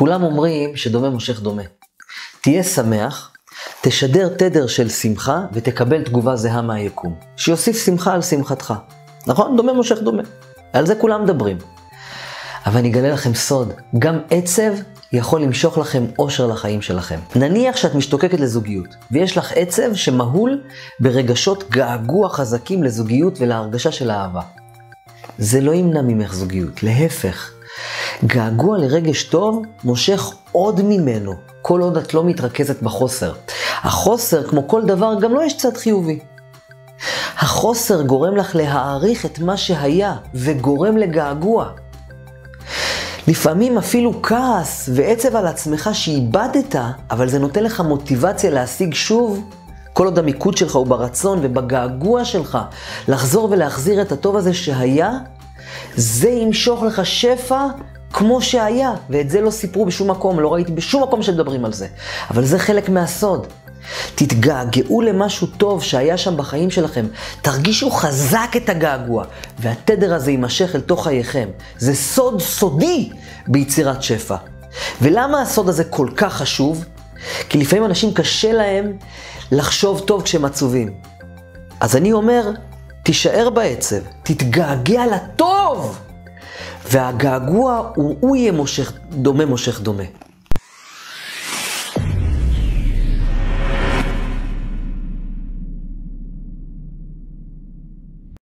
כולם אומרים שדומה מושך דומה. תהיה שמח, תשדר תדר של שמחה ותקבל תגובה זהה מהיקום. שיוסיף שמחה על שמחתך. נכון? דומה מושך דומה. על זה כולם מדברים. אבל אני אגלה לכם סוד, גם עצב יכול למשוך לכם אושר לחיים שלכם. נניח שאת משתוקקת לזוגיות, ויש לך עצב שמהול ברגשות געגוע חזקים לזוגיות ולהרגשה של אהבה. זה לא ימנע ממך זוגיות, להפך. געגוע לרגש טוב מושך עוד ממנו, כל עוד את לא מתרכזת בחוסר. החוסר, כמו כל דבר, גם לא יש צד חיובי. החוסר גורם לך להעריך את מה שהיה, וגורם לגעגוע. לפעמים אפילו כעס ועצב על עצמך שאיבדת, אבל זה נותן לך מוטיבציה להשיג שוב, כל עוד המיקוד שלך הוא ברצון ובגעגוע שלך, לחזור ולהחזיר את הטוב הזה שהיה, זה ימשוך לך שפע כמו שהיה, ואת זה לא סיפרו בשום מקום, לא ראיתי בשום מקום שמדברים על זה. אבל זה חלק מהסוד. תתגעגעו למשהו טוב שהיה שם בחיים שלכם, תרגישו חזק את הגעגוע, והתדר הזה יימשך אל תוך חייכם. זה סוד סודי ביצירת שפע. ולמה הסוד הזה כל כך חשוב? כי לפעמים אנשים קשה להם לחשוב טוב כשהם עצובים. אז אני אומר, תישאר בעצב, תתגעגע לטוב, והגעגוע הוא, הוא יהיה מושך, דומה מושך דומה.